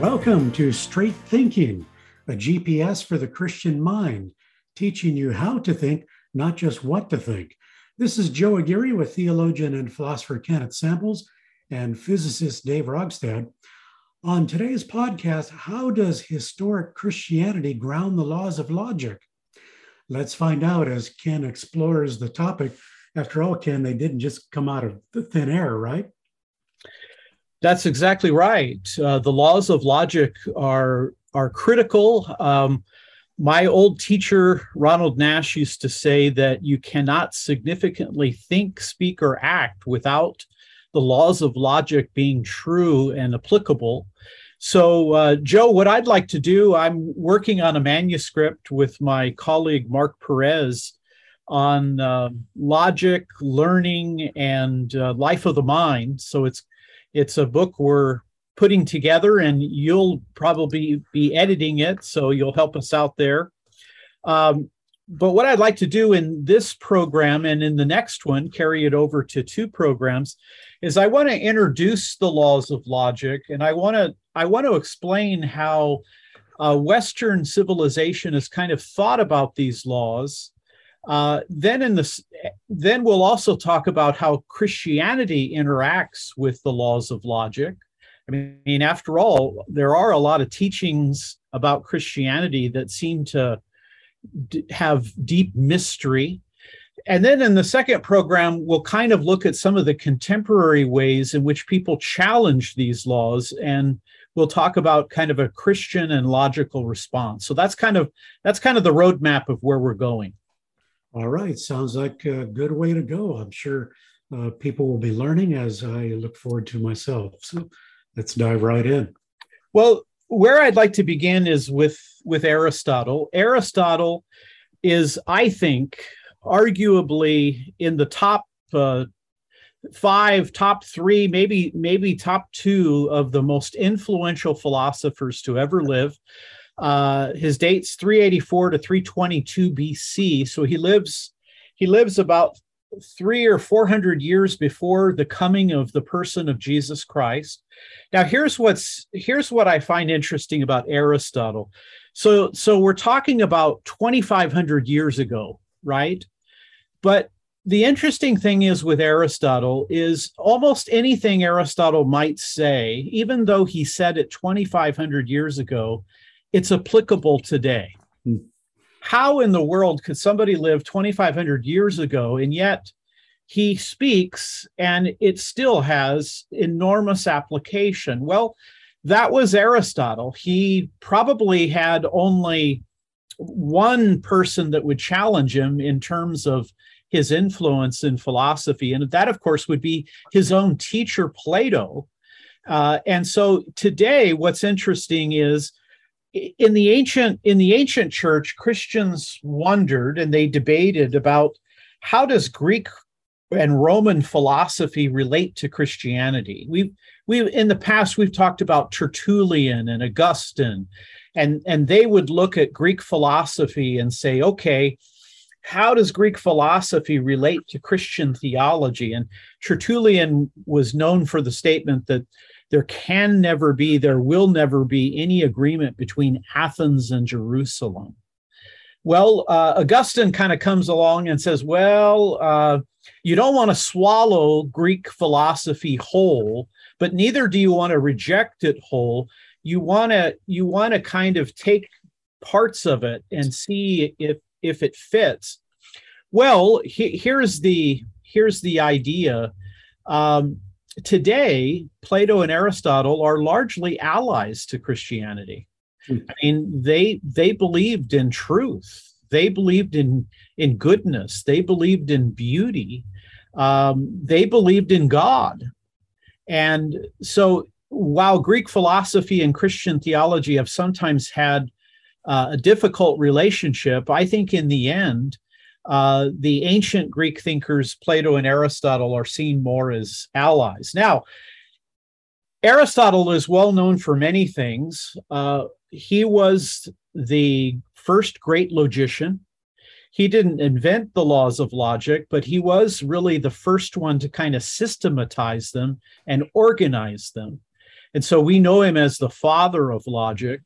Welcome to Straight Thinking, a GPS for the Christian mind, teaching you how to think, not just what to think. This is Joe Aguirre with theologian and philosopher Kenneth Samples and physicist Dave Rogstad. On today's podcast, how does historic Christianity ground the laws of logic? Let's find out as Ken explores the topic. After all, Ken, they didn't just come out of thin air, right? That's exactly right. Uh, the laws of logic are are critical. Um, my old teacher Ronald Nash used to say that you cannot significantly think, speak, or act without the laws of logic being true and applicable. So, uh, Joe, what I'd like to do, I'm working on a manuscript with my colleague Mark Perez on uh, logic, learning, and uh, life of the mind. So it's it's a book we're putting together, and you'll probably be editing it, so you'll help us out there. Um, but what I'd like to do in this program and in the next one, carry it over to two programs, is I want to introduce the laws of logic, and I want to I want to explain how uh, Western civilization has kind of thought about these laws uh, then in this, then we'll also talk about how Christianity interacts with the laws of logic. I mean, after all, there are a lot of teachings about Christianity that seem to d- have deep mystery. And then in the second program, we'll kind of look at some of the contemporary ways in which people challenge these laws and we'll talk about kind of a Christian and logical response. So that's kind of that's kind of the roadmap of where we're going. All right, sounds like a good way to go. I'm sure uh, people will be learning as I look forward to myself. So let's dive right in. Well, where I'd like to begin is with with Aristotle. Aristotle is, I think, arguably in the top uh, five, top three, maybe maybe top two of the most influential philosophers to ever live. Uh, his date's 384 to 322 BC. So he lives he lives about three or four hundred years before the coming of the person of Jesus Christ. Now here's what's here's what I find interesting about Aristotle. So so we're talking about 2,500 years ago, right? But the interesting thing is with Aristotle is almost anything Aristotle might say, even though he said it 2,500 years ago, it's applicable today. Hmm. How in the world could somebody live 2,500 years ago and yet he speaks and it still has enormous application? Well, that was Aristotle. He probably had only one person that would challenge him in terms of his influence in philosophy. And that, of course, would be his own teacher, Plato. Uh, and so today, what's interesting is in the ancient in the ancient church christians wondered and they debated about how does greek and roman philosophy relate to christianity? We we in the past we've talked about tertullian and augustine and and they would look at greek philosophy and say okay how does greek philosophy relate to christian theology? And tertullian was known for the statement that there can never be, there will never be any agreement between Athens and Jerusalem. Well, uh, Augustine kind of comes along and says, well, uh, you don't want to swallow Greek philosophy whole, but neither do you want to reject it whole. You want to you want to kind of take parts of it and see if if it fits. Well, he, here's the here's the idea. Um, today, Plato and Aristotle are largely allies to Christianity. Hmm. I mean, they they believed in truth. They believed in in goodness. They believed in beauty. Um, they believed in God. And so, while Greek philosophy and Christian theology have sometimes had uh, a difficult relationship, I think in the end, uh, the ancient Greek thinkers, Plato and Aristotle, are seen more as allies. Now, Aristotle is well known for many things. Uh, he was the first great logician. He didn't invent the laws of logic, but he was really the first one to kind of systematize them and organize them. And so we know him as the father of logic,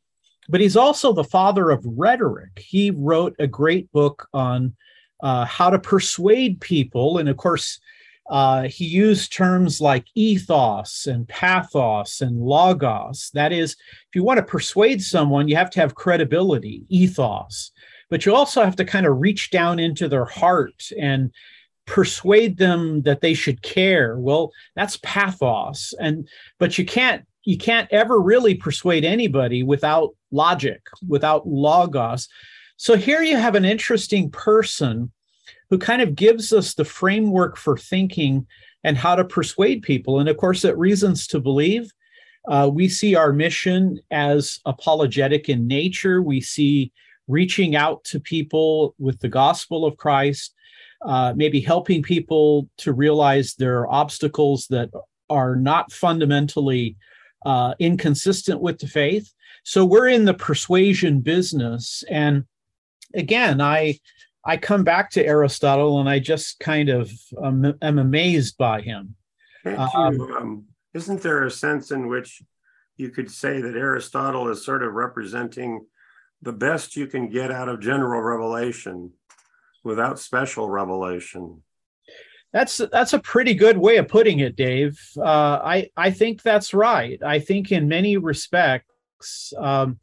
but he's also the father of rhetoric. He wrote a great book on uh, how to persuade people. And of course, uh, he used terms like ethos and pathos and logos. That is, if you want to persuade someone, you have to have credibility, ethos, but you also have to kind of reach down into their heart and persuade them that they should care. Well, that's pathos. And but you can't you can't ever really persuade anybody without logic, without logos. So here you have an interesting person who kind of gives us the framework for thinking and how to persuade people. And of course, at Reasons to Believe, uh, we see our mission as apologetic in nature. We see reaching out to people with the gospel of Christ, uh, maybe helping people to realize there are obstacles that are not fundamentally uh, inconsistent with the faith. So we're in the persuasion business. And again, I I come back to Aristotle and I just kind of um, am amazed by him. Um, you, um, isn't there a sense in which you could say that Aristotle is sort of representing the best you can get out of general revelation without special revelation? That's that's a pretty good way of putting it, Dave. Uh, I I think that's right. I think in many respects, um,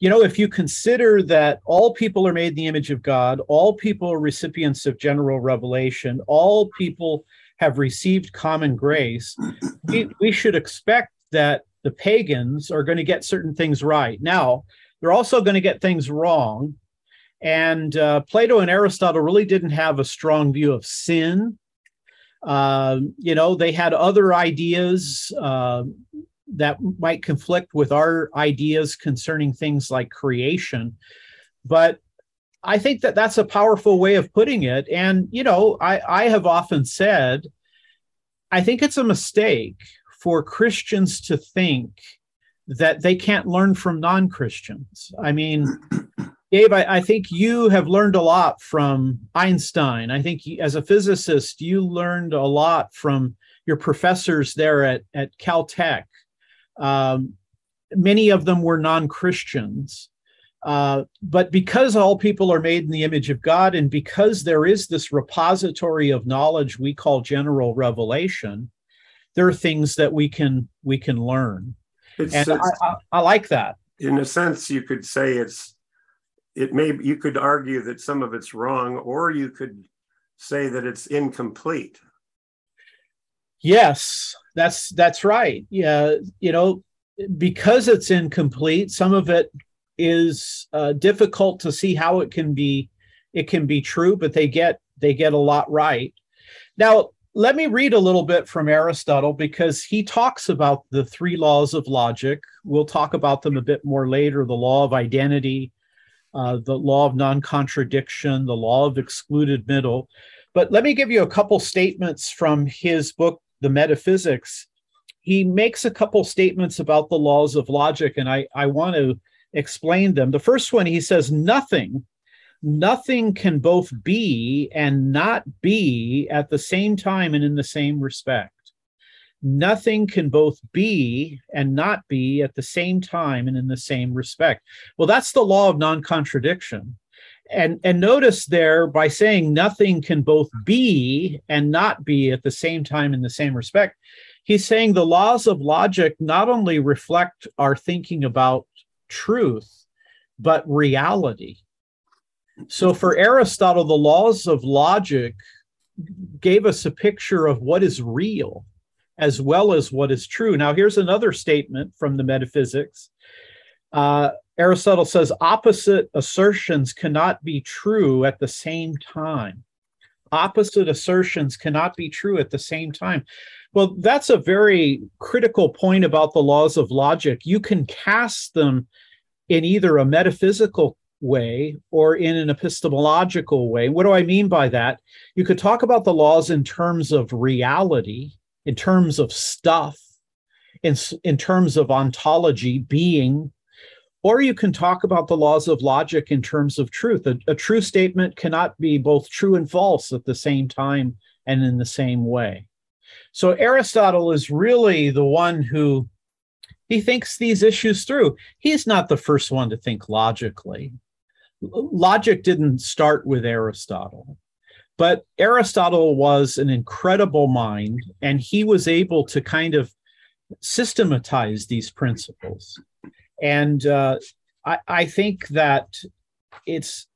you know, if you consider that all people are made in the image of God, all people are recipients of general revelation, all people have received common grace, we, we should expect that the pagans are going to get certain things right. Now, they're also going to get things wrong. And uh, Plato and Aristotle really didn't have a strong view of sin. Uh, you know, they had other ideas. Uh, that might conflict with our ideas concerning things like creation. But I think that that's a powerful way of putting it. And, you know, I, I have often said, I think it's a mistake for Christians to think that they can't learn from non Christians. I mean, Dave, I, I, think you have learned a lot from Einstein. I think as a physicist, you learned a lot from your professors there at, at Caltech. Um, many of them were non Christians. Uh, but because all people are made in the image of God, and because there is this repository of knowledge we call general revelation, there are things that we can we can learn. It's, and it's, I, I, I like that. In a sense, you could say it's it may you could argue that some of it's wrong, or you could say that it's incomplete. Yes, that's that's right. Yeah, you know, because it's incomplete, some of it is uh, difficult to see how it can be it can be true, but they get they get a lot right. Now, let me read a little bit from Aristotle because he talks about the three laws of logic. We'll talk about them a bit more later the law of identity, uh, the law of non contradiction, the law of excluded middle. But let me give you a couple statements from his book, the metaphysics, he makes a couple statements about the laws of logic, and I, I want to explain them. The first one, he says, nothing, nothing can both be and not be at the same time and in the same respect. Nothing can both be and not be at the same time and in the same respect. Well, that's the law of non contradiction and and notice there by saying nothing can both be and not be at the same time in the same respect he's saying the laws of logic not only reflect our thinking about truth but reality. So for aristotle the laws of logic gave us a picture of what is real as well as what is true. Now here's another statement from the metaphysics. Uh, Aristotle says opposite assertions cannot be true at the same time. Opposite assertions cannot be true at the same time. Well, that's a very critical point about the laws of logic. You can cast them in either a metaphysical way or in an epistemological way. What do I mean by that? You could talk about the laws in terms of reality, in terms of stuff, in, in terms of ontology, being, or you can talk about the laws of logic in terms of truth. A, a, true statement cannot be both true and false at the same time and in the same way. So Aristotle is really the one who He thinks these issues through. He's not the first one to think logically. Logic didn't start with Aristotle, but Aristotle was an incredible mind, and he was able to kind of systematize these principles. And uh, I, I think that it's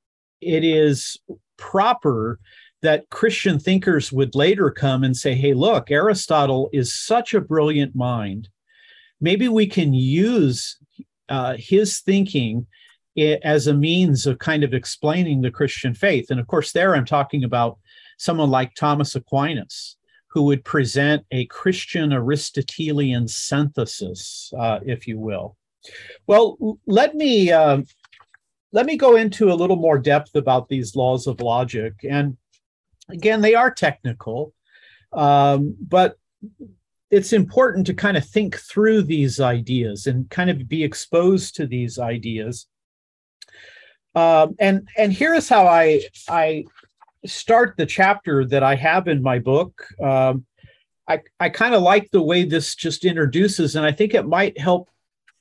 it is proper that Christian thinkers would later come and say, hey, look, Aristotle is such a brilliant mind. Maybe we can use uh, his thinking as a means of kind of explaining the Christian faith. And of course, there I'm talking about someone like Thomas Aquinas, who would present a Christian Aristotelian synthesis, uh, if you will. Well, let me uh, let me go into a little more depth about these laws of logic. And again, they are technical, um, but it's important to kind of think through these ideas and kind of be exposed to these ideas. Um, and and here's how I I start the chapter that I have in my book. Um, I I kind of like the way this just introduces, and I think it might help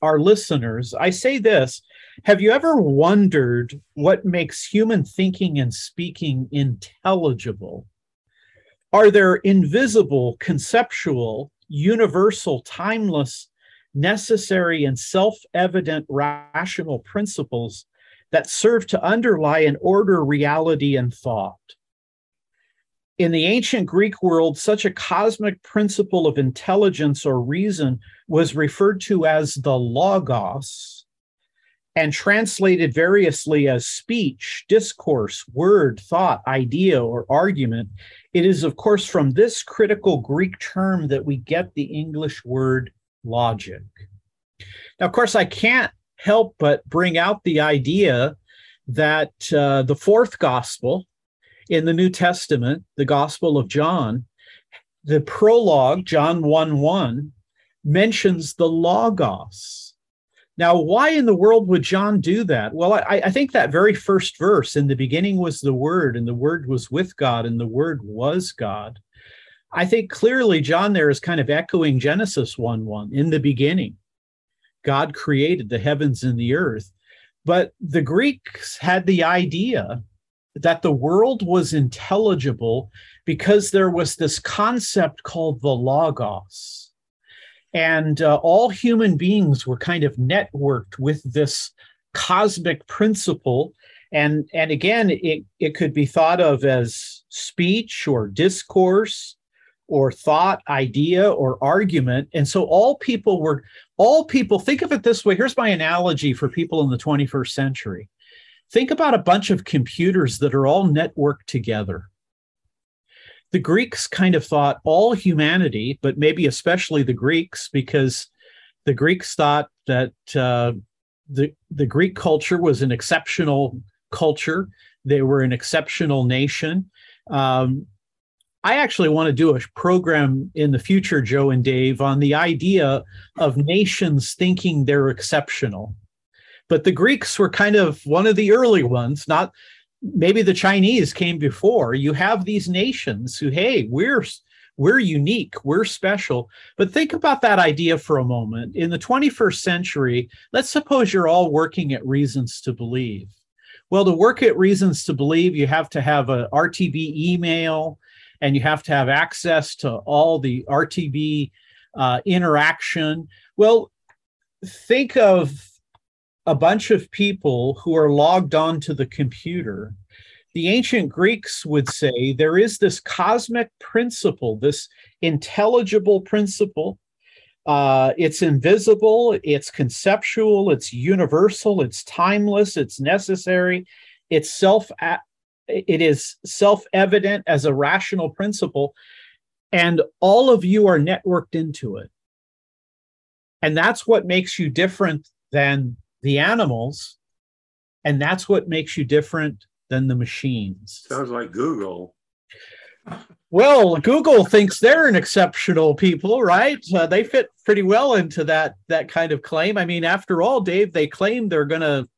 our listeners. I say this have you ever wondered what makes human thinking and speaking intelligible? Are there invisible, conceptual, universal, timeless, necessary, and self evident rational principles that serve to underlie and order reality and thought? In the ancient Greek world, such a cosmic principle of intelligence or reason was referred to as the logos and translated variously as speech, discourse, word, thought, idea, or argument, it is, of course, from this critical Greek term that we get the English word logic. Now, of course, I can't help but bring out the idea that uh, the fourth gospel in the New Testament, the Gospel of John, the prologue, John 1 1, mentions the Logos now, why in the world would John do that? Well, I, I, think that very first verse, in the beginning was the Word, and the Word was with God, and the Word was God. I think clearly John there is kind of echoing Genesis 1 1. In the beginning, God created the heavens and the earth. But the Greeks had the idea that the world was intelligible because there was this concept called the Logos. And uh, all human beings were kind of networked with this cosmic principle. And and again it, it could be thought of as speech or discourse or thought idea or argument. And so all people were all people think of it this way. Here's my analogy for people in the 21st century think about a bunch of computers that are all networked together the Greeks kind of thought all humanity, but maybe especially the Greeks, because the Greeks thought that uh, the the Greek culture was an exceptional culture. They were an exceptional nation. Um, I actually want to do a program in the future, Joe and Dave, on the idea of nations thinking they're exceptional. But the Greeks were kind of one of the early ones, not maybe the Chinese came before. You have these nations who, hey, we're we're unique, we're special. But think about that idea for a moment. In the 21st century, let's suppose you're all working at Reasons to Believe. Well, to work at Reasons to Believe, you have to have a RTB email and you have to have access to all the RTB uh, interaction. Well, think of a bunch of people who are logged on to the computer, the ancient Greeks would say there is this cosmic principle, this intelligible principle. Uh, it's invisible, it's conceptual, it's universal, it's timeless, it's necessary, it's self it is self-evident as a rational principle and all of you are networked into it. And that's what makes you different than the animals, and that's what makes you different than the machines. Sounds like Google. Well, Google thinks they're an exceptional people, right? Uh, they fit pretty well into that that kind of claim. I mean, after all, Dave, they claim they're gonna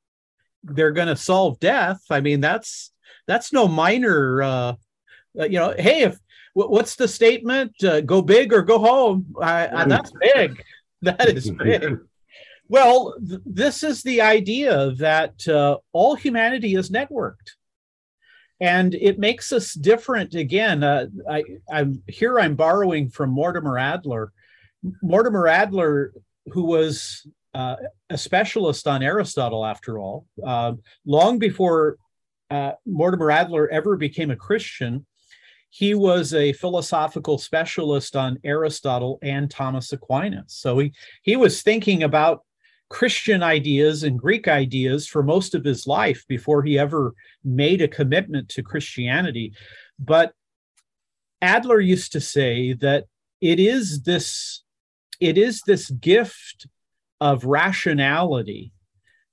they're gonna solve death. I mean, that's that's no minor. Uh, uh you know, hey, if what's the statement? Uh, go big or go home. I, I, that's big. that is big. Well, th- this is the idea that uh, all humanity is networked. And it makes us different. Again, uh, I, I'm here. I'm borrowing from Mortimer Adler. Mortimer Adler, who was uh, a specialist on Aristotle, after all, uh, long before uh, Mortimer Adler ever became a Christian, he was a philosophical specialist on Aristotle and Thomas Aquinas. So he, he was thinking about Christian ideas and Greek ideas for most of his life before he ever made a commitment to Christianity. But Adler used to say that it is this it is this gift of rationality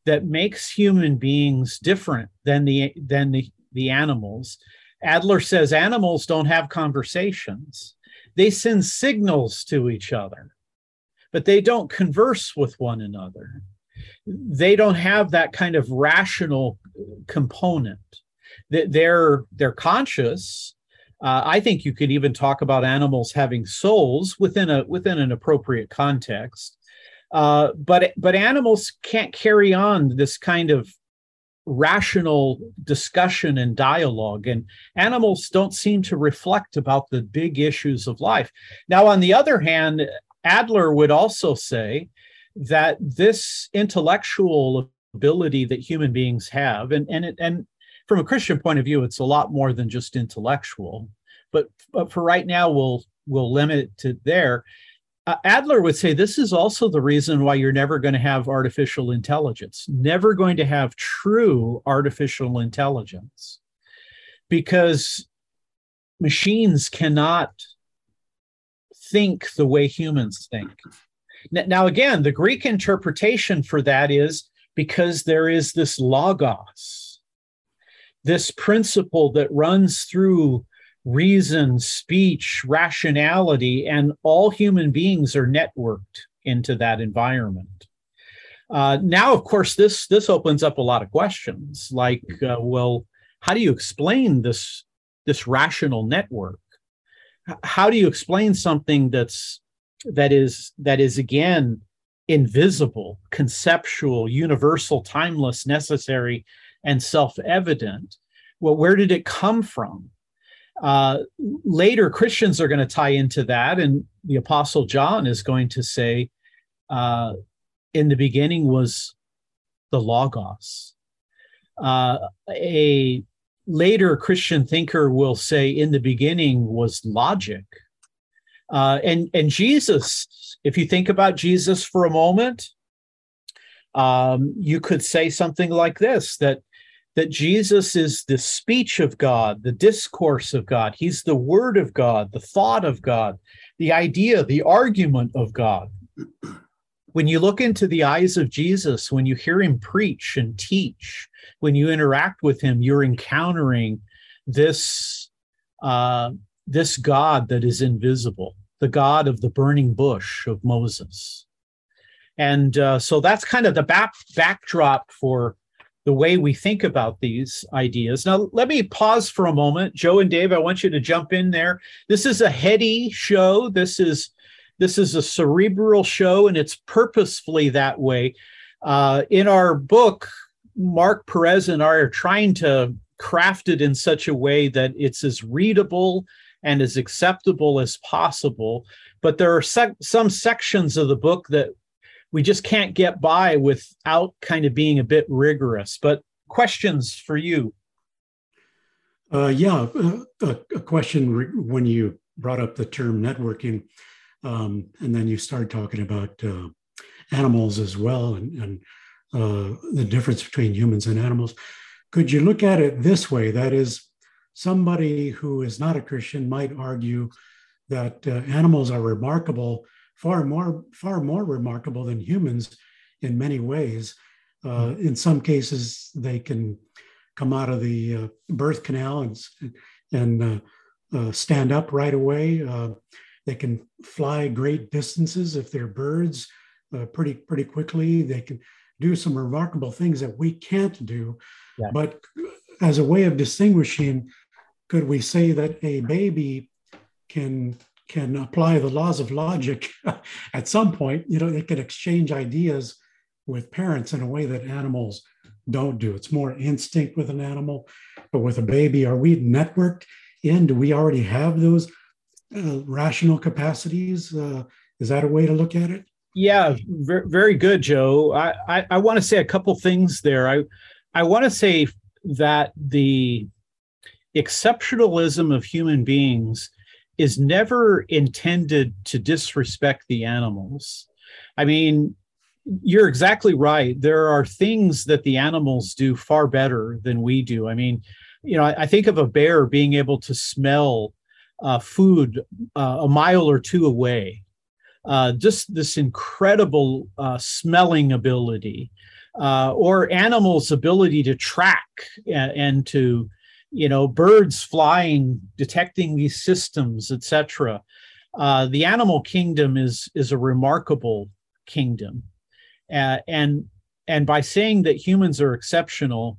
that makes human beings different than the than the, the animals. Adler says animals don't have conversations. They send signals to each other but they don't converse with one another. They don't have that kind of rational component. They're they're conscious. Uh, I think you could even talk about animals having souls within a within an appropriate context. Uh, but but animals can't carry on this kind of rational discussion and dialogue and animals don't seem to reflect about the big issues of life now on the other hand Adler would also say that this intellectual ability that human beings have, and and it, and from a Christian point of view, it's a lot more than just intellectual. But but for right now, we'll we'll limit it to there. Uh, Adler would say this is also the reason why you're never going to have artificial intelligence, never going to have true artificial intelligence, because machines cannot think the way humans think. Now, again, the Greek interpretation for that is because there is this logos, this principle that runs through reason, speech, rationality, and all human beings are networked into that environment. Uh, now, of course, this this opens up a lot of questions, like, uh, well, how do you explain this this rational network? How do you explain something that's that is that is again invisible conceptual universal timeless necessary and self-evident? Well where did it come from? Uh, later christians are going to tie into that and the apostle john is going to say uh, in the beginning was the logos. Uh, a later Christian thinker will say in the beginning was logic. Uh, and and Jesus, if you think about Jesus for a moment, um, you could say something like this: that that Jesus is the speech of God, the discourse of God. He's the word of God, the thought of God, the idea, the argument of God when you look into the eyes of Jesus, when you hear him preach and teach, when you interact with him, you're encountering this uh, this God that is invisible, the God of the burning bush of Moses. And uh, so that's kind of the back, backdrop for the way we think about these ideas. Now, let me pause for a moment. Joe and Dave, I want you to jump in there. This is a heady show. This is this is a cerebral show, and it's purposefully that way. Uh, in our book, Mark Perez and I are trying to craft it in such a way that it's as readable and as acceptable as possible. But there are sec- some sections of the book that we just can't get by without kind of being a bit rigorous. But questions for you? Uh, yeah, uh, a, question re- when you brought up the term networking. Um, and then you start talking about uh, animals as well and, and uh, the difference between humans and animals. Could you look at it this way? That is, somebody who is not a Christian might argue that uh, animals are remarkable, far more, far more remarkable than humans in many ways. Uh, hmm. in some cases, they can come out of the uh, birth canal and, and uh, stand up right away. They can fly great distances if they're birds uh, pretty pretty quickly. They can do some remarkable things that we can't do. Yeah. But as a way of distinguishing, could we say that a baby can can apply the laws of logic at some point, you know, they can exchange ideas with parents in a way that animals don't do. It's more instinct with an animal, but with a baby, are we networked in? Do we already have those uh, rational capacities? Uh, is that a way to look at it? Yeah, very, good, Joe. I, I, I want to say a couple things there. I, I want to say that the exceptionalism of human beings is never intended to disrespect the animals. I mean, you're exactly right. There are things that the animals do far better than we do. I mean, you know, I, I think of a bear being able to smell uh, food uh, a mile or two away. Uh, just this incredible uh, smelling ability, uh, or animals' ability to track and, and to you know birds flying detecting these systems etc uh, the animal kingdom is is a remarkable kingdom and and by saying that humans are exceptional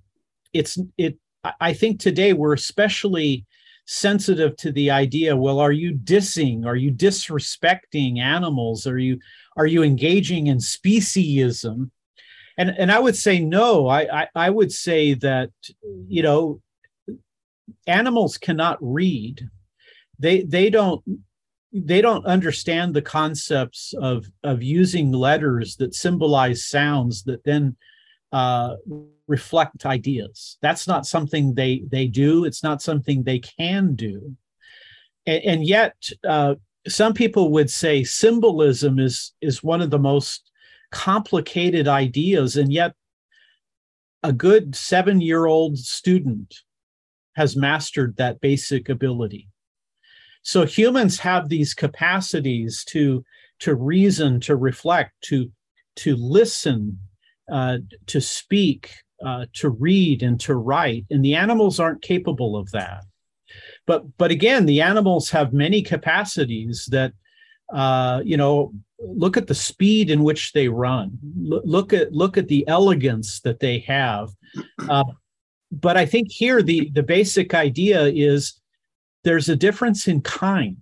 it's it i think today we're especially sensitive to the idea well are you dissing? Are you disrespecting animals? Are you are you engaging in speciesism? And and i would say no. I i, I would say that you know animals cannot read. They they don't they don't understand the concepts of of using letters that symbolize sounds that then uh, reflect ideas. That's not something they they do. It's not something they can do. And, and yet uh, some people would say symbolism is is one of the most complicated ideas. And yet a good seven year old student has mastered that basic ability. So humans have these capacities to to reason, to reflect, to to listen, uh, to speak, uh, to read, and to write. And the animals aren't capable of that. But but again, the animals have many capacities that uh, you know. Look at the speed in which they run. look at look at the elegance that they have. Uh, but I think here the the basic idea is there's a difference in kind.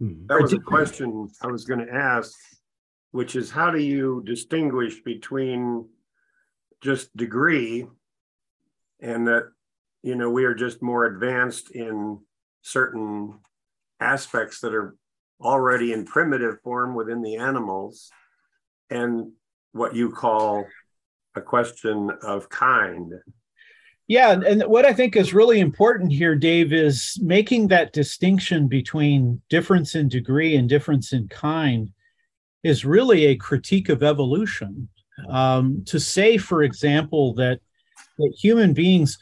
Hmm. That was a question I was going to ask, which is how do you distinguish between just degree and that you know we are just more advanced in certain aspects that are already in primitive form within the animals and what you call a question of kind yeah, and what I think is really important here, Dave, is making that distinction between difference in degree and difference in kind is really a critique of evolution. Um, to say, for example, that that human beings,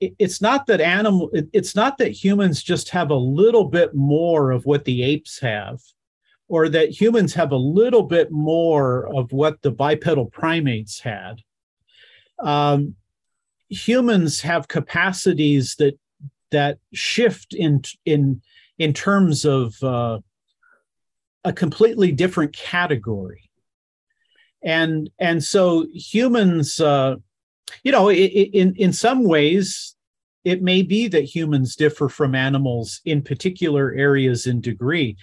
it's not that animal, it's not that humans just have a little bit more of what the apes have, or that humans have a little bit more of what the bipedal primates had. Um, humans have capacities that that shift in in in terms of uh, a completely different category and and so humans uh, you know in in some ways it may be that humans differ from animals in particular areas in degree.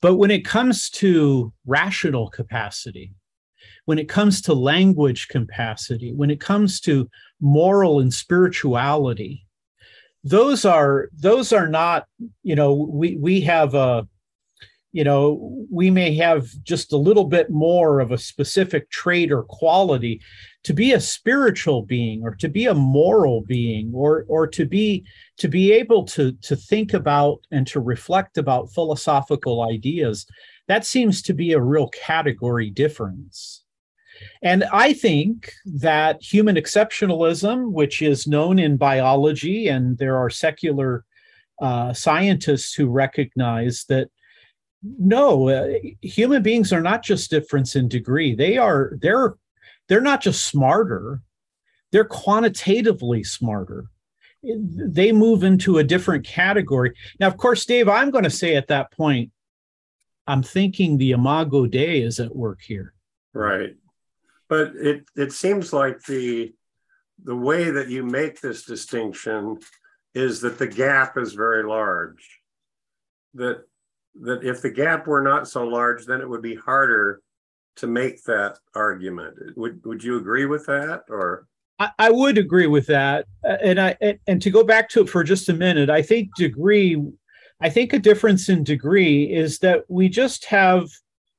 But when it comes to rational capacity when it comes to language capacity, when it comes to moral and spirituality, those are those are not, you know, we we have a you know, we may have just a little bit more of a specific trait or quality to be a spiritual being or to be a moral being or or to be to be able to to think about and to reflect about philosophical ideas that seems to be a real category difference. And I think that human exceptionalism, which is known in biology, and there are secular uh, scientists who recognize that no, uh, human beings are not just difference in degree. They are they're they're not just smarter; they're quantitatively smarter. They move into a different category. Now, of course, Dave, I'm going to say at that point, I'm thinking the Imago Dei is at work here. Right. But it, it seems like the, the way that you make this distinction is that the gap is very large. That that if the gap were not so large, then it would be harder to make that argument. Would would you agree with that or I, I would agree with that. And I and, and to go back to it for just a minute, I think degree I think a difference in degree is that we just have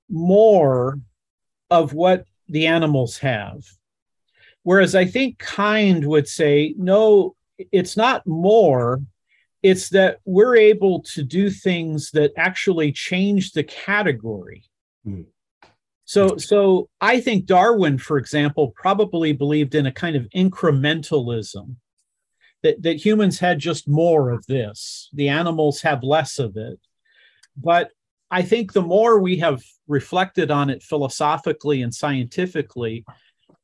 more of what the animals have. Whereas I think kind would say, no, it's not more, it's that we're able to do things that actually change the category. Mm. So, so I think Darwin, for example, probably believed in a kind of incrementalism that, that humans had just more of this, the animals have less of it. But I think the more we have reflected on it philosophically and scientifically,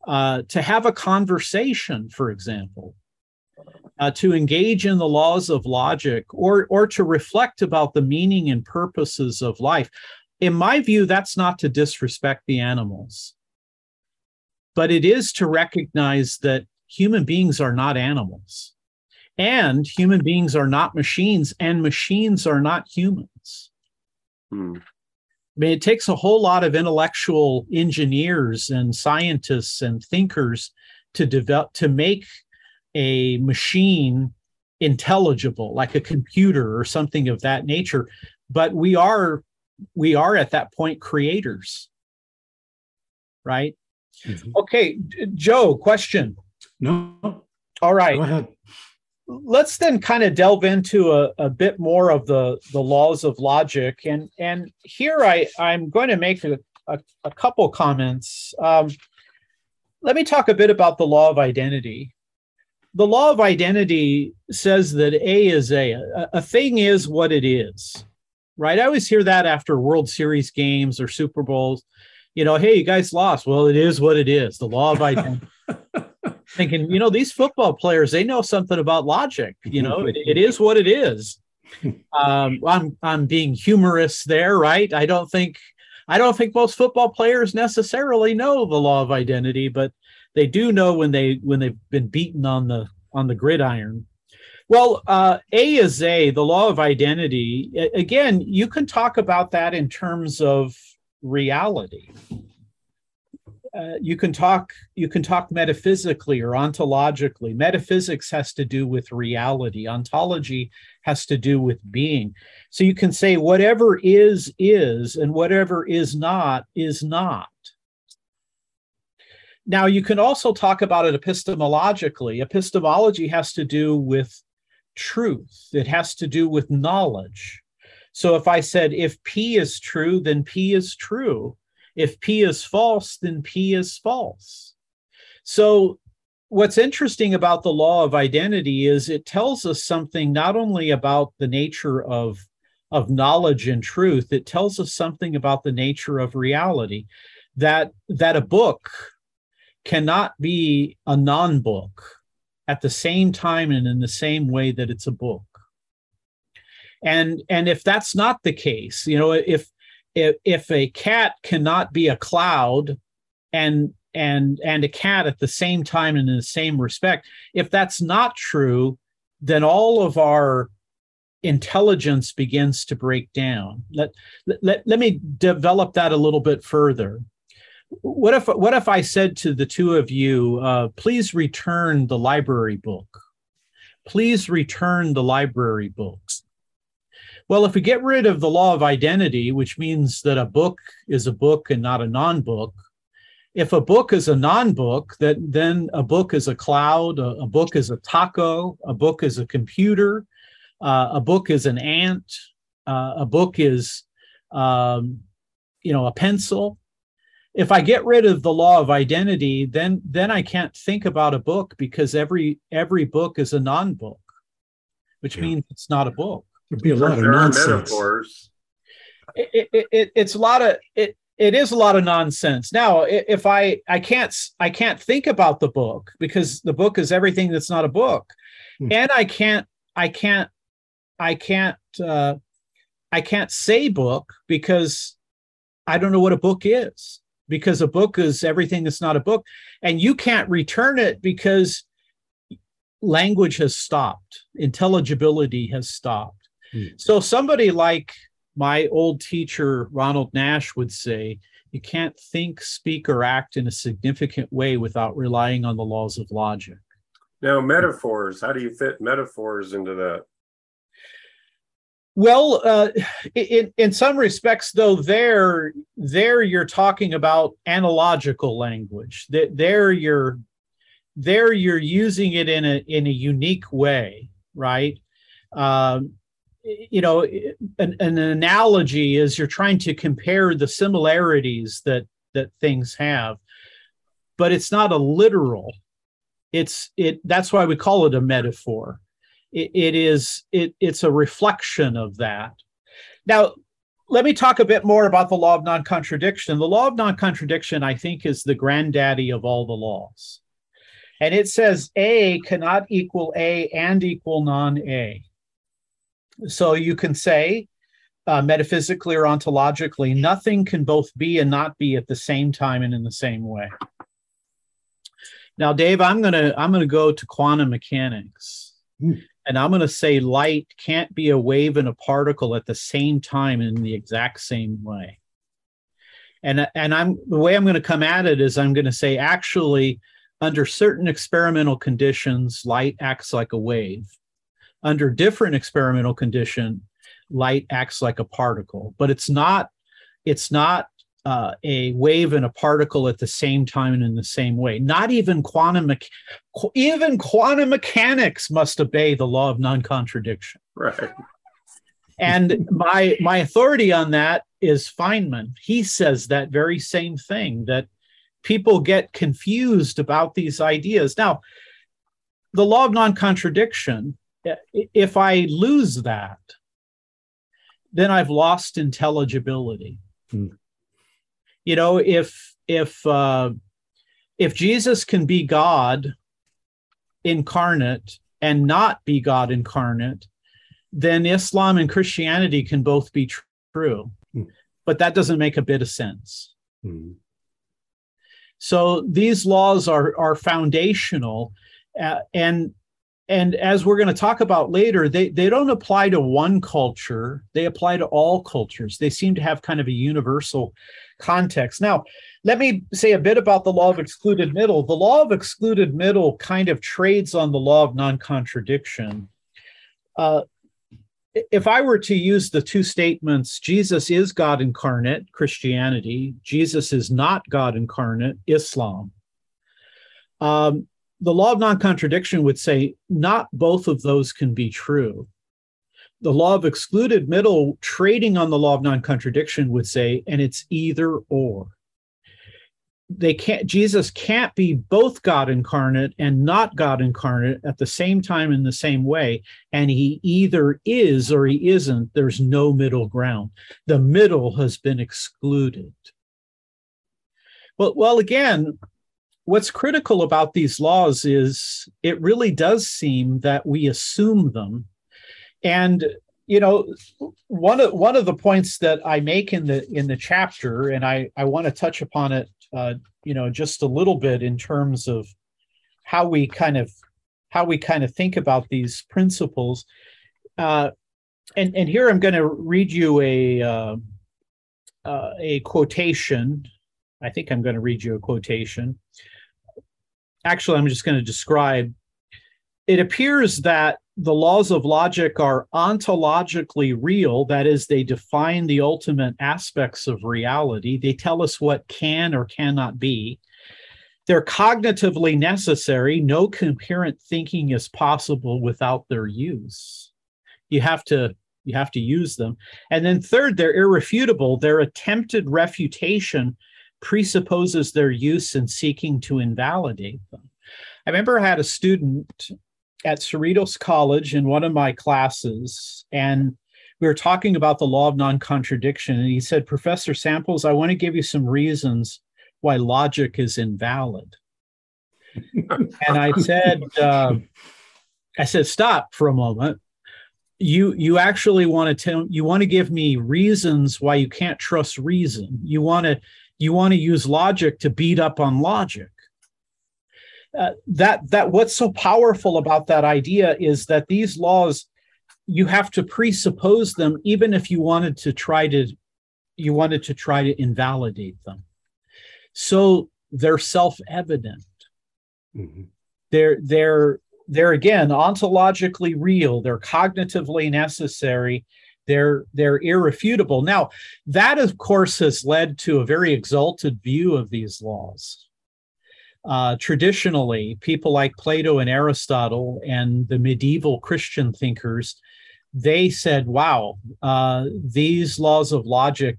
uh, to have a conversation, for example, uh, to engage in the laws of logic or, or to reflect about the meaning and purposes of life. In my view, that's not to disrespect the animals, but it is to recognize that human beings are not animals and human beings are not machines and machines are not humans. Hmm. I mean, it takes a whole lot of intellectual engineers and scientists and thinkers to develop to make a machine intelligible like a computer or something of that nature. But we are we are at that point creators right? Mm-hmm. okay joe question. No. All right. Go ahead. Let's then kind of delve into a, a bit more of the the laws of logic. And and here i i'm going to make a, a, a couple comments. Um, let me talk a bit about the law of identity the law of identity says that A is A. A, thing is what it is, right? I always hear that after World Series games or Super Bowls. You know, hey, you guys lost. Well, it is what it is. The law of identity. Thinking, you know, these football players, they know something about logic. You know, it, it is what it is. Um, I'm I'm being humorous there, right? I don't think I don't think most football players necessarily know the law of identity, but they do know when they when they've been beaten on the on the gridiron. Well, uh, A is A, the law of identity. Again, you can talk about that in terms of reality. Uh, you can talk you can talk metaphysically or ontologically metaphysics has to do with reality ontology has to do with being so you can say whatever is is and whatever is not is not now, you can also talk about it epistemologically. Epistemology has to do with truth, it has to do with knowledge. So if I said, if P is true, then P is true. If P is false, then P is false. So what's interesting about the law of identity is it tells us something not only about the nature of of knowledge and truth it tells us something about the nature of reality that that a book cannot be a non book at the same time and in the same way that it's a book. And, and if that's not the case, you know, if, if, if a cat cannot be a cloud and and and a cat at the same time and in the same respect if that's not true then all of our intelligence begins to break down let, let, let me develop that a little bit further what if what if I said to the two of you, uh, please return the library book? Please return the library books. Well, if we get rid of the law of identity, which means that a book is a book and not a non-book, if a book is a non-book, that then a book is a cloud, a, a book is a taco, a book is a computer, uh, a book is an ant, uh, a book is, um, you know, a pencil if I get rid of the law of identity, then then I can't think about a book because every every book is a non-book, which yeah. means it's not a book. There'd be a lot of nonsense. It, it, it, it's a lot of it. It is a lot of nonsense. Now, if I I can't I can't think about the book because the book is everything that's not a book, hmm. and I can't I can't I can't uh, I can't say book because I don't know what a book is because a book is everything that's not a book and you can't return it because language has stopped intelligibility has stopped hmm. so somebody like my old teacher, Ronald Nash, would say, you can't think, speak, or act in a significant way without relying on the laws of logic. Now, metaphors, how do you fit metaphors into that? Well, uh, in in some respects, though, there there you're talking about analogical language. That there you're there you're using it in a in a unique way, right? Um, you know, an, an analogy is you're trying to compare the similarities that that things have, but it's not a literal. It's it. That's why we call it a metaphor it, it is it, it's a reflection of that. Now let me talk a bit more about the law of non-contradiction. The law of non-contradiction i think is the granddaddy of all the laws. And it says a cannot equal a and equal non-a. So you can say uh, metaphysically or ontologically nothing can both be and not be at the same time and in the same way. Now dave i'm to i'm to go to quantum mechanics. Mm and I'm going to say light can't be a wave and a particle at the same time in the exact same way. And, and I'm the way I'm going to come at it is I'm going to say actually under certain experimental conditions light acts like a wave. Under different experimental condition light acts like a particle, but it's not it's not uh, a wave and a particle at the same time and in the same way. Not even quantum, me- even quantum mechanics must obey the law of non-contradiction. Right. and my my authority on that is Feynman. He says that very same thing that people get confused about these ideas. Now, the law of non-contradiction. If I lose that, then I've lost intelligibility. Hmm you know if if uh, if jesus can be god incarnate and not be god incarnate then islam and christianity can both be tr- true mm. but that doesn't make a bit of sense mm. so these laws are are foundational uh, and and as we're going to talk about later they, they don't apply to one culture. They apply to all cultures. They seem to have kind of a universal context. Now let me say a bit about the law of excluded middle. The law of excluded middle kind of trades on the law of non-contradiction. Uh, if i were to use the two statements jesus is god incarnate christianity jesus is not god incarnate islam um, the law of non contradiction would say not both of those can be true. The law of excluded middle, trading on the law of non contradiction, would say, and it's either or. They can't, Jesus can't be both God incarnate and not God incarnate at the same time in the same way. And he either is or he isn't. There's no middle ground. The middle has been excluded. Well, well, again, what's critical about these laws is it really does seem that we assume them. And you know one of one of the points that i make in the in the chapter and i i want to touch upon it uh, you know just a little bit in terms of how we kind of how we kind of think about these principles uh, and and here i'm going to read you a uh, uh, a quotation. I think i'm going to read you a quotation actually, I'm just going to describe. It appears that the laws of logic are ontologically real, that is, they define the ultimate aspects of reality. They tell us what can or cannot be. They're cognitively necessary. No coherent thinking is possible without their use. You have to you have to use them. And then third, they're irrefutable. Their attempted refutation presupposes their use in seeking to invalidate them. I remember I had a student at Cerritos College in one of my classes, and we were talking about the law of non contradiction. And he said, Professor Samples, I want to give you some reasons why logic is invalid. and I said, uh, I said, stop for a moment. You you actually want to tell you want to give me reasons why you can't trust reason. You want to you want to use logic to beat up on logic. Uh, that that what's so powerful about that idea is that these laws you have to presuppose them even if you wanted to try to you wanted to try to invalidate them so they're self-evident mm-hmm. they're they're they're again ontologically real they're cognitively necessary they're they're irrefutable now that of course has led to a very exalted view of these laws uh, traditionally people like plato and aristotle and the medieval christian thinkers they said, wow, uh, these laws of logic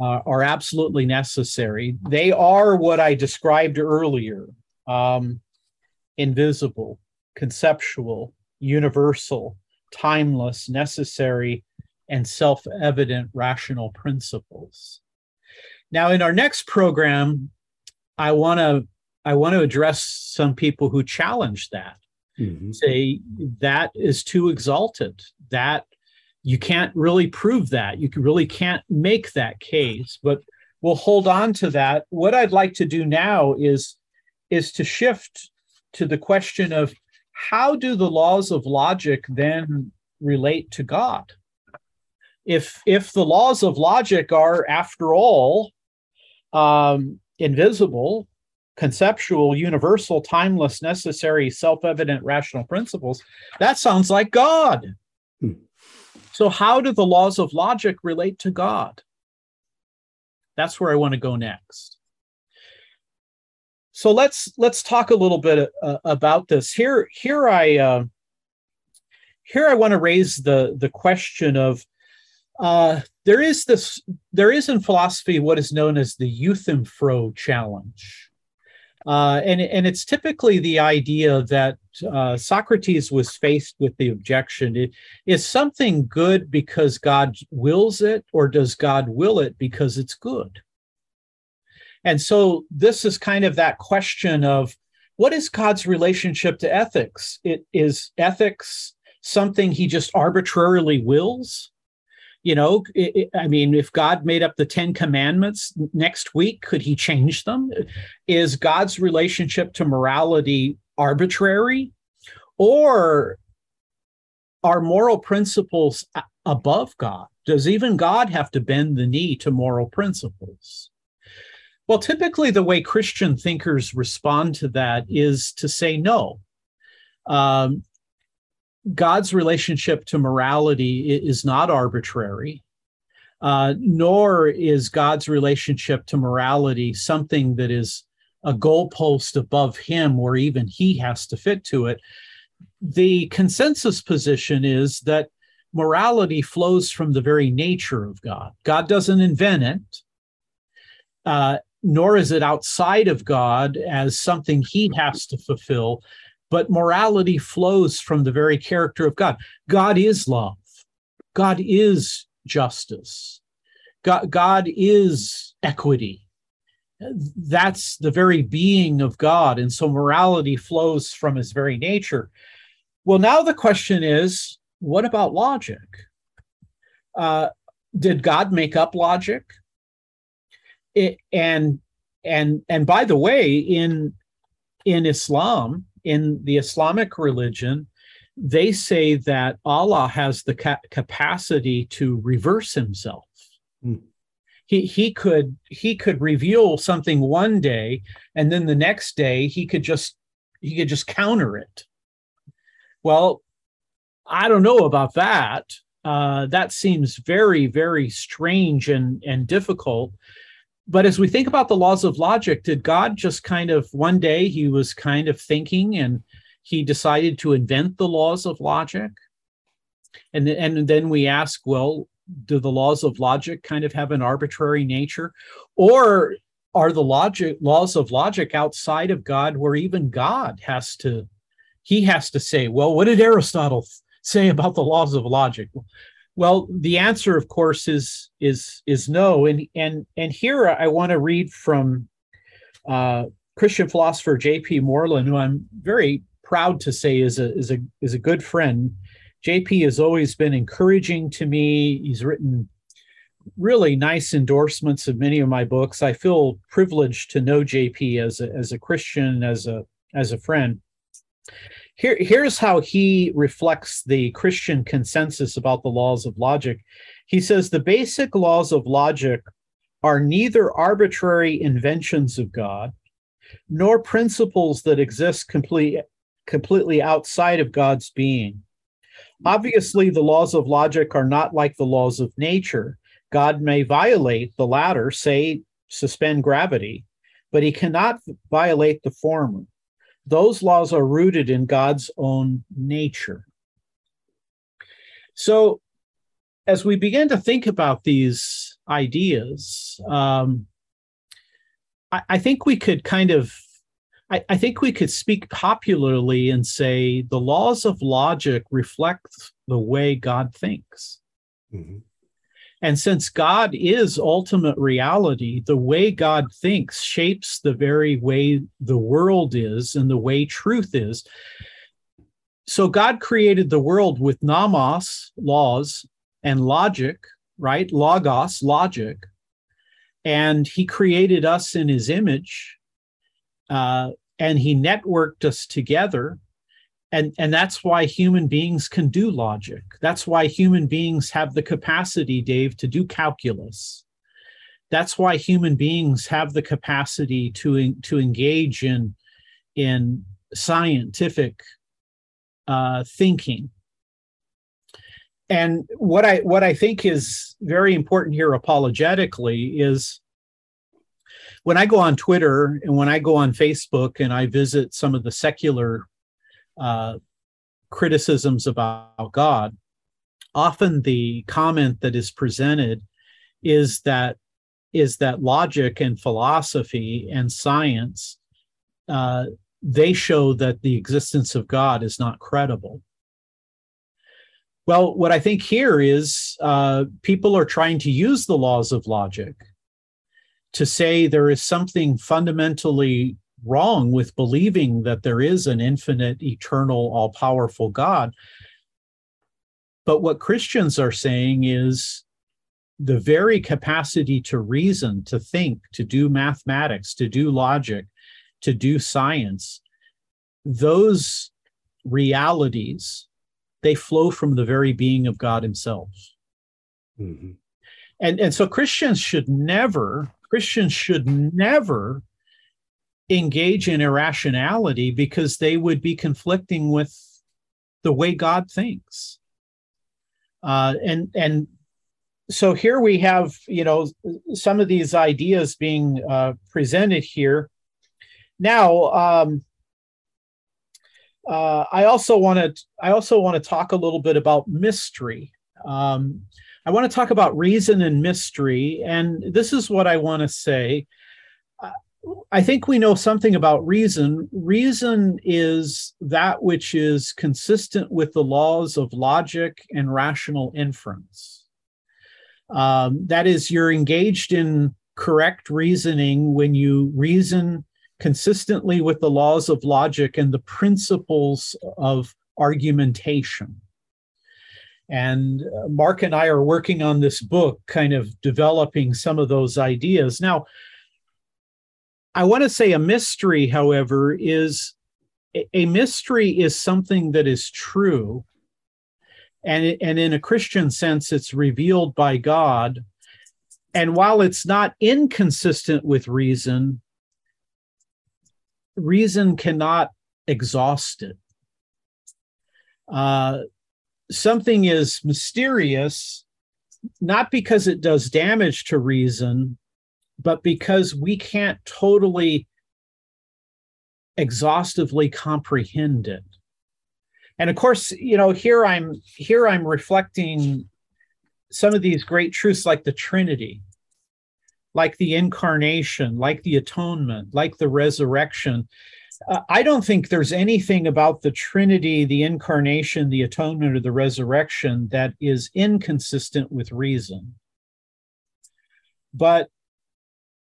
uh, are absolutely necessary. They are what I described earlier um, invisible, conceptual, universal, timeless, necessary, and self evident rational principles. Now, in our next program, I want to I want to address some people who challenge that. Mm-hmm. say that is too exalted. That you can't really prove that. You really can't make that case. But we'll hold on to that. What i'd like to do now is is to shift to the question of how do the laws of logic then relate to god if if the laws of logic are after all um, invisible conceptual, universal, timeless, necessary, self evident rational principles. That sounds like God. Hmm. So, how do the laws of logic relate to God? That's where I want to go next. So let's let's talk a little bit uh, about this. Here, here I uh, here I want to raise the the question of uh, there is this there is in philosophy what is known as the Euthyphro challenge. Uh, and, and it's typically the idea that uh, Socrates was faced with the objection is something good because God wills it, or does God will it because it's good? And so this is kind of that question of what is God's relationship to ethics? It is ethics something he just arbitrarily wills? you know it, i mean if god made up the 10 commandments next week could he change them is god's relationship to morality arbitrary or are moral principles above god does even god have to bend the knee to moral principles well typically the way christian thinkers respond to that is to say no um, God's relationship to morality is not arbitrary, uh, nor is God's relationship to morality something that is a goalpost above him where even he has to fit to it. The consensus position is that morality flows from the very nature of God. God doesn't invent it, uh, nor is it outside of God as something he has to fulfill but morality flows from the very character of God. God is love. God is justice. God, God is equity. That's the very being of God. And so morality flows from his very nature. Well, now the question is what about logic? Uh, did God make up logic? It, and and and by the way, in in Islam, in the Islamic religion, they say that Allah has the ca- capacity to reverse himself. Mm. He, he could he could reveal something one day and then the next day he could just he could just counter it well i don't know about that uh, that seems very very strange and and difficult but as we think about the laws of logic, did God just kind of one day he was kind of thinking and he decided to invent the laws of logic? And, and then we ask, well, do the laws of logic kind of have an arbitrary nature? Or are the logic laws of logic outside of God where even God has to he has to say, well, what did Aristotle say about the laws of logic? Well, the answer, of course, is is is no. And and and here I want to read from uh, Christian philosopher J.P. Moreland, who I'm very proud to say is a is a is a good friend. JP has always been encouraging to me. He's written really nice endorsements of many of my books. I feel privileged to know JP as a, as a Christian, as a as a friend. Here, here's how he reflects the Christian consensus about the laws of logic. He says the basic laws of logic are neither arbitrary inventions of God nor principles that exist complete, completely outside of God's being. Obviously, the laws of logic are not like the laws of nature. God may violate the latter, say, suspend gravity, but he cannot violate the former. Those laws are rooted in God's own nature. So, as we begin to think about these ideas, um, I, I, think we could kind of, I, I, think we could speak popularly and say the laws of logic reflect the way God thinks. Mm-hmm. And since God is ultimate reality, the way God thinks shapes the very way the world is and the way truth is. So God created the world with nomos, laws, and logic, right? Logos, logic. And he created us in his image. Uh, and he networked us together and and that's why human beings can do logic. That's why human beings have the capacity dave to do calculus. That's why human beings have the capacity to to engage in in scientific uh, thinking. And what i what i think is very important here apologetically is when i go on twitter and when i go on facebook and i visit some of the secular uh, criticisms about God, often the comment that is presented is that is that logic and philosophy and science uh, they show that the existence of God is not credible. Well, what I think here is uh, people are trying to use the laws of logic to say there is something fundamentally wrong with believing that there is an infinite, eternal, all powerful God. But what Christians are saying is the very capacity to reason, to think, to do mathematics, to do logic, to do science, those realities, they flow from the very being of God Himself. Mm-hmm. And, and so Christians should never, Christians should never engage in irrationality because they would be conflicting with the way God thinks. Uh, and and so here we have you know some of these ideas being uh, presented here. Now, um, uh, I also want to I also want to talk a little bit about mystery. Um, I want to talk about reason and mystery, and this is what I want to say. I think we know something about reason. Reason is that which is consistent with the laws of logic and rational inference. Um, that is, you're engaged in correct reasoning when you reason consistently with the laws of logic and the principles of argumentation. And uh, Mark and I are working on this book, kind of developing some of those ideas. Now, I want to say a mystery, however, is a mystery is something that is true. And, and in a Christian sense, it's revealed by God. And while it's not inconsistent with reason, reason cannot exhaust it. Uh, something is mysterious, not because it does damage to reason, but because we can't totally exhaustively comprehend it. And of course you know here i'm here i'm reflecting some of these great truths like the trinity like the incarnation like the atonement like the resurrection. Uh, i don't think there's anything about the trinity the incarnation the atonement or the resurrection that is inconsistent with reason. But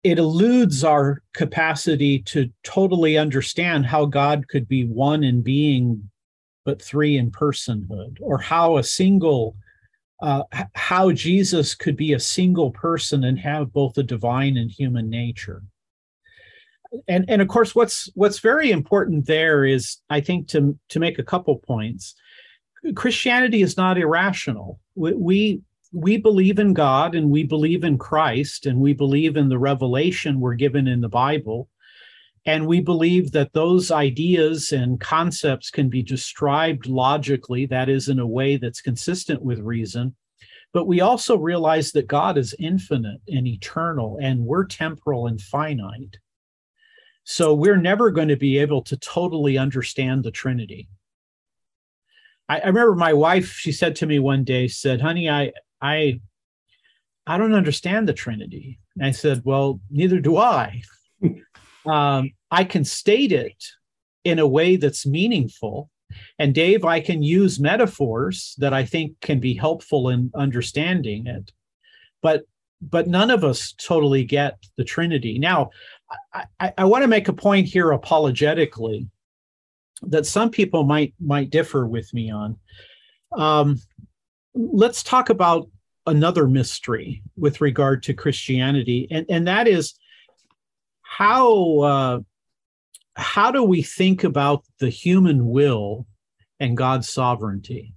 it eludes our capacity to totally understand how God could be one in being, but three in personhood, or how a single, uh, how Jesus could be a single person and have both a divine and human nature. and and of course what's what's very important there is i think to to make a couple points christianity is not irrational we, we we believe in god and we believe in christ and we believe in the revelation we're given in the bible. And we believe that those ideas and concepts can be described logically that is in a way that's consistent with reason. But we also realize that god is infinite and eternal and we're temporal and finite. So we're never going to be able to totally understand the Trinity. I, remember my wife, she said to me one day, said, honey, I, I, I don't understand the Trinity. And I said, well, neither do I. um, I can state it in a way that's meaningful. And Dave, I can use metaphors that I think can be helpful in understanding it. But but none of us totally get the Trinity. Now, I, I want to make a point here apologetically that some people might might differ with me on. Um, let's talk about another mystery with regard to Christianity, and and that is how uh, how do we think about the human will and God's sovereignty?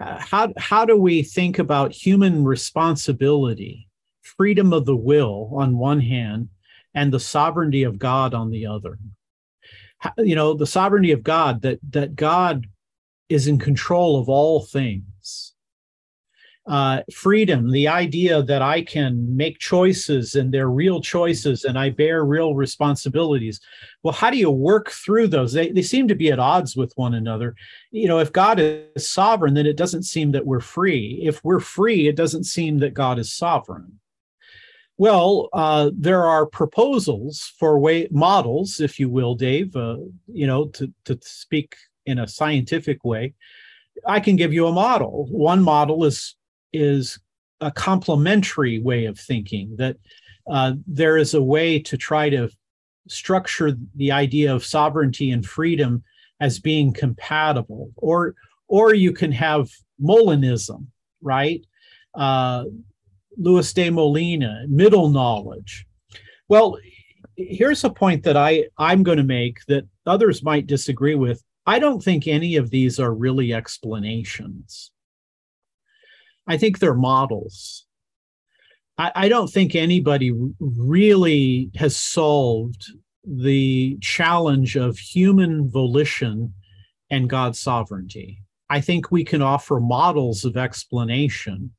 Uh, how how do we think about human responsibility, freedom of the will on one hand, and the sovereignty of God on the other. You know, the sovereignty of God that that God is in control of all things. Uh, freedom, the idea that I can make choices and they're real choices and I bear real responsibilities. Well, how do you work through those? They, they seem to be at odds with one another. You know, if God is sovereign, then it doesn't seem that we're free. If we're free, it doesn't seem that God is sovereign. Well, uh, there are proposals for way models, if you will, Dave. Uh, you know, to to speak in a scientific way, I can give you a model. One model is is a complementary way of thinking that uh, there is a way to try to structure the idea of sovereignty and freedom as being compatible, or or you can have Molinism, right? Uh, Luis de Molina, middle knowledge. Well, here's a point that I, I'm going to make that others might disagree with. I don't think any of these are really explanations. I think they're models. I, I don't think anybody really has solved the challenge of human volition and God's sovereignty. I think we can offer models of explanation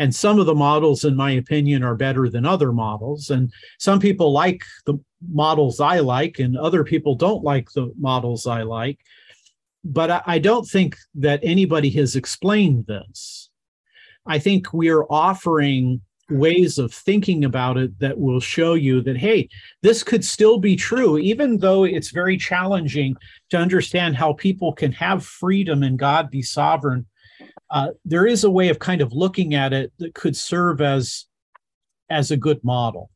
and some of the models, in my opinion, are better than other models. And some people like the models I like, and other people don't like the models I like. But I, I don't think that anybody has explained this. I think we are offering ways of thinking about it that will show you that hey this could still be true even though it's very challenging to understand how people can have freedom and god be sovereign uh, there is a way of kind of looking at it that could serve as as a good model.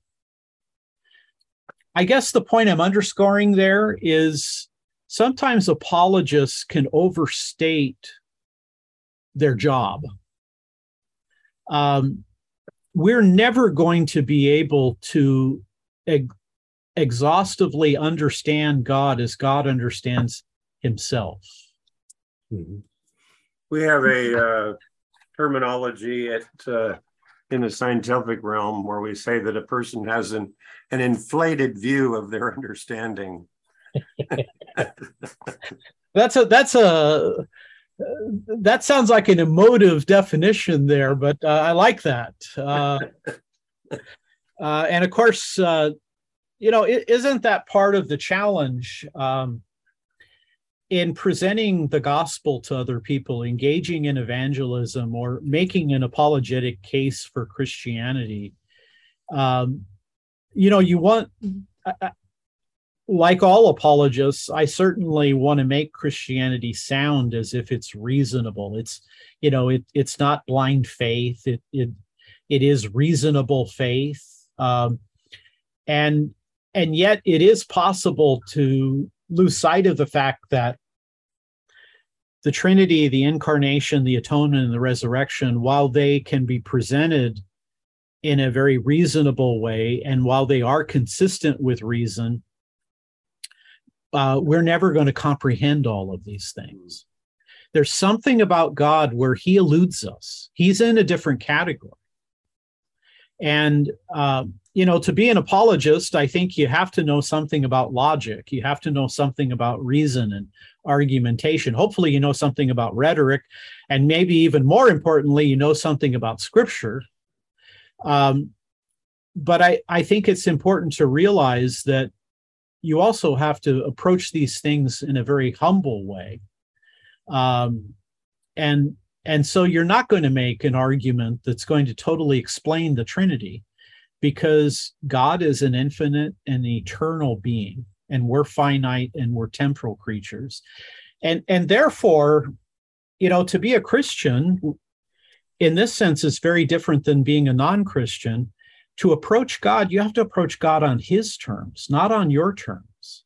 I guess the point I'm underscoring there is sometimes apologists can overstate their job. Um, we're never going to be able to ex- exhaustively understand God as God understands himself. Mm-hmm we have a uh, terminology at uh, in the scientific realm where we say that a person has an an inflated view of their understanding. that's a that's a that sounds like an emotive definition there, but uh, I like that. Uh, uh, and of course, uh, you know, isn't that part of the challenge? Um, in presenting the gospel to other people, engaging in evangelism or making an apologetic case for Christianity, um, you know, you want, like all apologists, I certainly want to make Christianity sound as if it's reasonable. It's, you know, it, it's not blind faith. It, it, it is reasonable faith. Um, and, and yet it is possible to lose sight of the fact that the Trinity, the incarnation, the atonement, and the resurrection, while they can be presented in a very reasonable way. And while they are consistent with reason, uh, we're never going to comprehend all of these things. There's something about God where he eludes us, he's in a different category. And, uh, you know, to be an apologist, I think you have to know something about logic. You have to know something about reason and argumentation. Hopefully, you know something about rhetoric. And maybe even more importantly, you know something about scripture. Um, but I, I think it's important to realize that you also have to approach these things in a very humble way. Um, and and so you're not going to make an argument that's going to totally explain the Trinity because God is an infinite and eternal being and we're finite and we're temporal creatures. And and therefore, you know, to be a Christian in this sense is very different than being a non-Christian. To approach God, you have to approach God on his terms, not on your terms.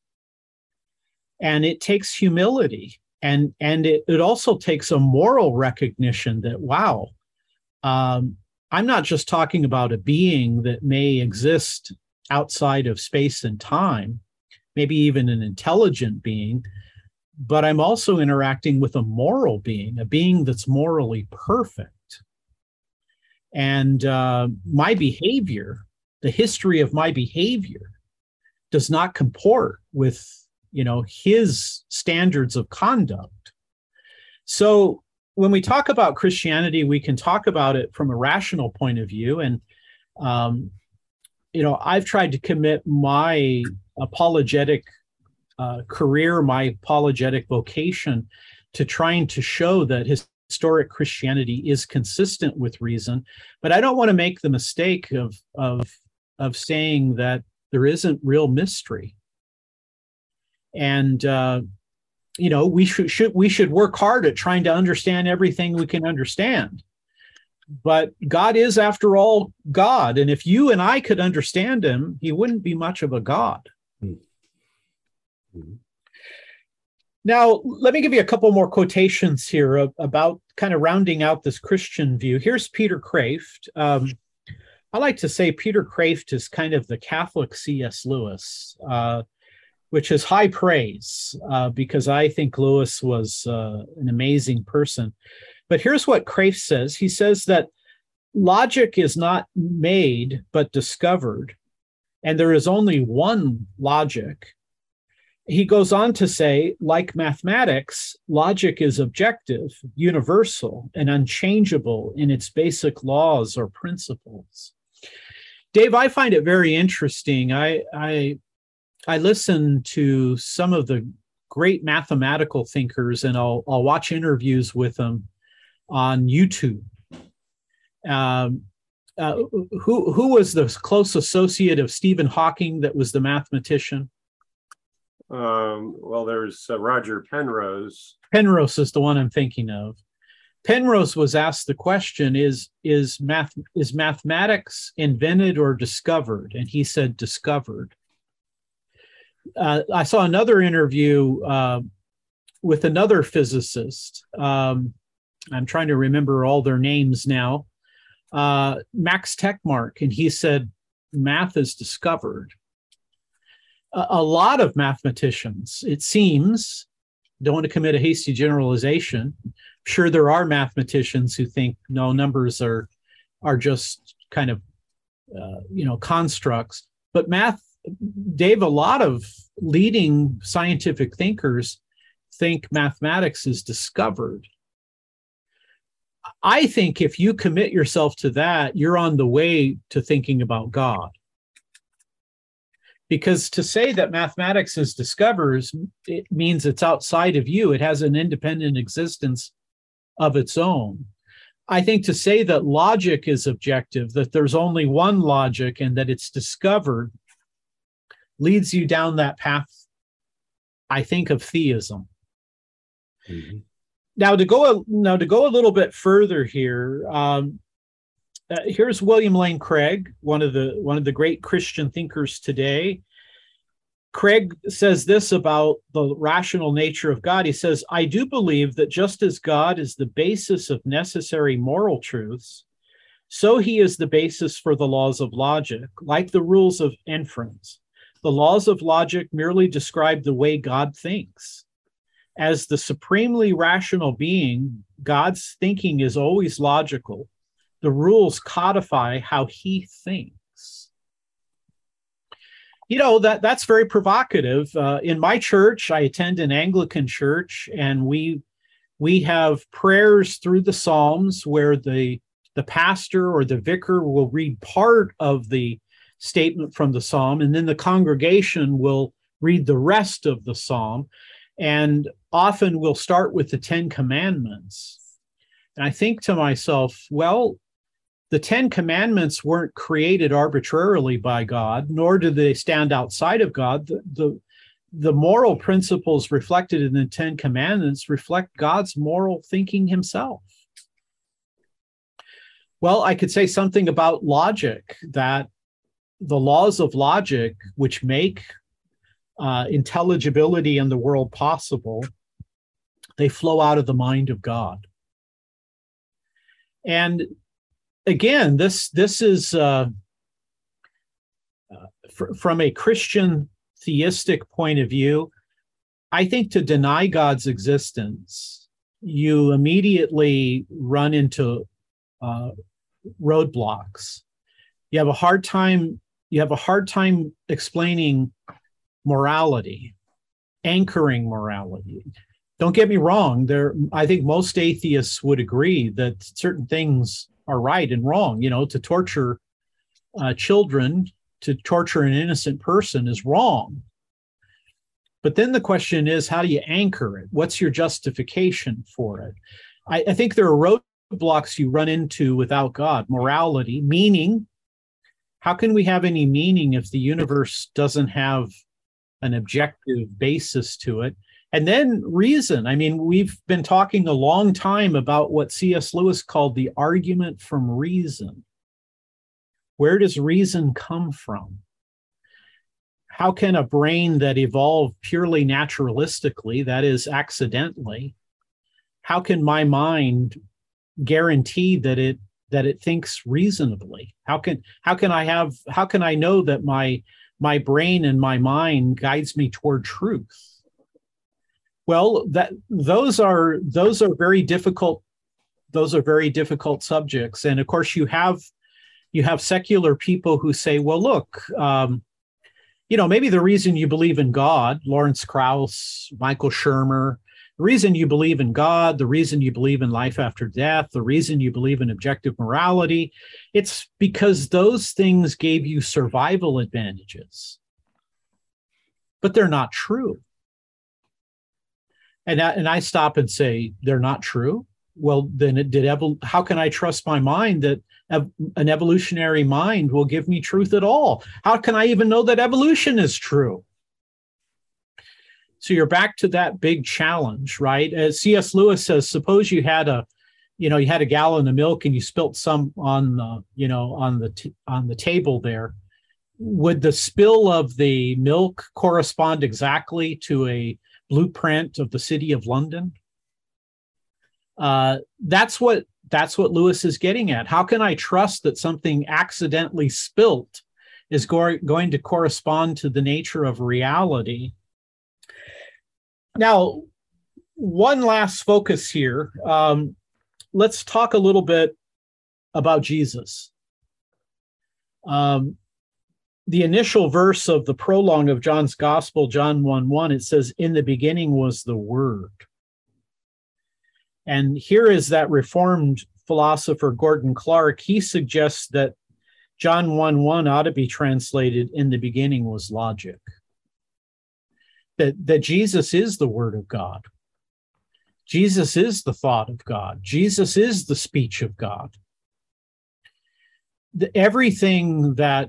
And it takes humility and and it, it also takes a moral recognition that wow um, i'm not just talking about a being that may exist outside of space and time maybe even an intelligent being but i'm also interacting with a moral being a being that's morally perfect and uh, my behavior the history of my behavior does not comport with you know his standards of conduct. So when we talk about christianity we can talk about it from a rational point of view. And um, you know i've tried to commit my apologetic uh, career my apologetic vocation to trying to show that historic christianity is consistent with reason but i don't want to make the mistake of of of saying that there isn't real mystery. And uh, you know we should, should we should work hard at trying to understand everything we can understand. But god is after all god and if you and i could understand him he wouldn't be much of a god. Mm-hmm. Now let me give you a couple more quotations here about kind of rounding out this christian view here's peter kreeft um, i like to say peter kreeft is kind of the catholic cs lewis uh, which is high praise uh, because I think Lewis was uh, an amazing person. But here's what Kreeft says he says that logic is not made but discovered, and there is only one logic. He goes on to say, like mathematics, logic is objective, universal, and unchangeable in its basic laws or principles. Dave, I find it very interesting. I, I I listen to some of the great mathematical thinkers and I'll, I'll watch interviews with them on YouTube. Um, uh, who, who was the close associate of Stephen Hawking that was the mathematician? Um, well, there's uh, Roger Penrose. Penrose is the one I'm thinking of. Penrose was asked the question: "Is is math is mathematics invented or discovered?" And he said, "Discovered." uh, I saw another interview uh, with another physicist. Um, I'm trying to remember all their names now. Uh, Max Tegmark, and he said, "Math is discovered." A, lot of mathematicians, it seems, don't want to commit a hasty generalization. sure, there are mathematicians who think no numbers are are just kind of uh, you know constructs, but math Dave, a lot of leading scientific thinkers think mathematics is discovered. I think if you commit yourself to that, you're on the way to thinking about God. Because to say that mathematics is discovered it means it's outside of you, it has an independent existence of its own. I think to say that logic is objective, that there's only one logic and that it's discovered, leads you down that path, I think, of theism. Mm-hmm. Now to go a, now to go a little bit further here, um, uh, here's William Lane Craig, one of the one of the great Christian thinkers today. Craig says this about the rational nature of God. He says, I do believe that just as God is the basis of necessary moral truths, so he is the basis for the laws of logic, like the rules of inference. The laws of logic merely describe the way God thinks. As the supremely rational being, God's thinking is always logical. The rules codify how he thinks. You know that that's very provocative. Uh, in my church, I attend an Anglican church, and we we have prayers through the Psalms where the the pastor or the vicar will read part of the statement from the psalm, and then the congregation will read the rest of the psalm. And often we'll start with the Ten Commandments. And I think to myself, well, the Ten Commandments weren't created arbitrarily by God, nor do they stand outside of God. The, the, the moral principles reflected in the Ten Commandments reflect God's moral thinking himself. Well, I could say something about logic that the laws of logic, which make uh, intelligibility in the world possible, they flow out of the mind of God. And again, this this is uh, uh, fr- from a Christian theistic point of view. I think to deny God's existence, you immediately run into uh, roadblocks. You have a hard time you have a hard time explaining morality, anchoring morality. Don't get me wrong, there I think most atheists would agree that certain things are right and wrong. You know, to torture uh, children, to torture an innocent person is wrong. But then the question is, how do you anchor it? What's your justification for it? I, I think there are roadblocks you run into without God morality, meaning how can we have any meaning if the universe doesn't have an objective basis to it? And then reason. I mean, we've been talking a long time about what C.S. Lewis called the argument from reason. Where does reason come from? How can a brain that evolved purely naturalistically, that is, accidentally, how can my mind guarantee that it that it thinks reasonably how can how can i have how can i know that my my brain and my mind guides me toward truth well that those are those are very difficult those are very difficult subjects and of course you have you have secular people who say well look um, you know maybe the reason you believe in god lawrence krauss michael shermer the reason you believe in God, the reason you believe in life after death, the reason you believe in objective morality, it's because those things gave you survival advantages. But they're not true. And I, and I stop and say, they're not true. Well, then it did. Evol- how can I trust my mind that ev- an evolutionary mind will give me truth at all? How can I even know that evolution is true? So you're back to that big challenge, right? Uh, As C.S. Lewis says, suppose you had a, you know, you had a gallon of milk and you spilt some on the, you know, on the t- on the table there. Would the spill of the milk correspond exactly to a blueprint of the city of London? Uh, that's what that's what Lewis is getting at. How can I trust that something accidentally spilt is go- going to correspond to the nature of reality? Now, one last focus here. Um, let's talk a little bit about Jesus. Um, the initial verse of the prologue of John's Gospel, John 1 1, it says, In the beginning was the Word. And here is that Reformed philosopher Gordon Clark. He suggests that John 1 1 ought to be translated, In the beginning was logic that that Jesus is the word of God. Jesus is the thought of God. Jesus is the speech of God. The, everything that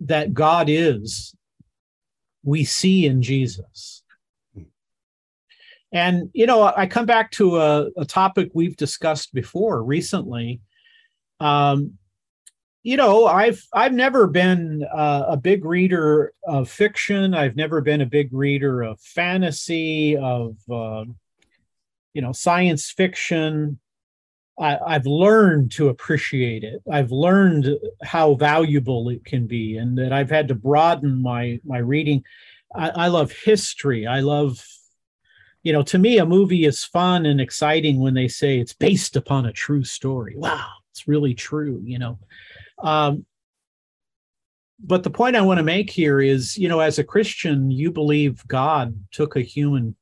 that God is, we see in Jesus. And you know, I come back to a, a topic we've discussed before recently. Um, you know i've i've never been uh, a big reader of fiction i've never been a big reader of fantasy of uh, you know science fiction I, have learned to appreciate it. I've learned how valuable it can be, and that I've had to broaden my my reading. I, I love history. I love, you know, to me, a movie is fun and exciting when they say it's based upon a true story. Wow, it's really true. You know, um, but the point I want to make here is, you know, as a Christian, you believe God took a human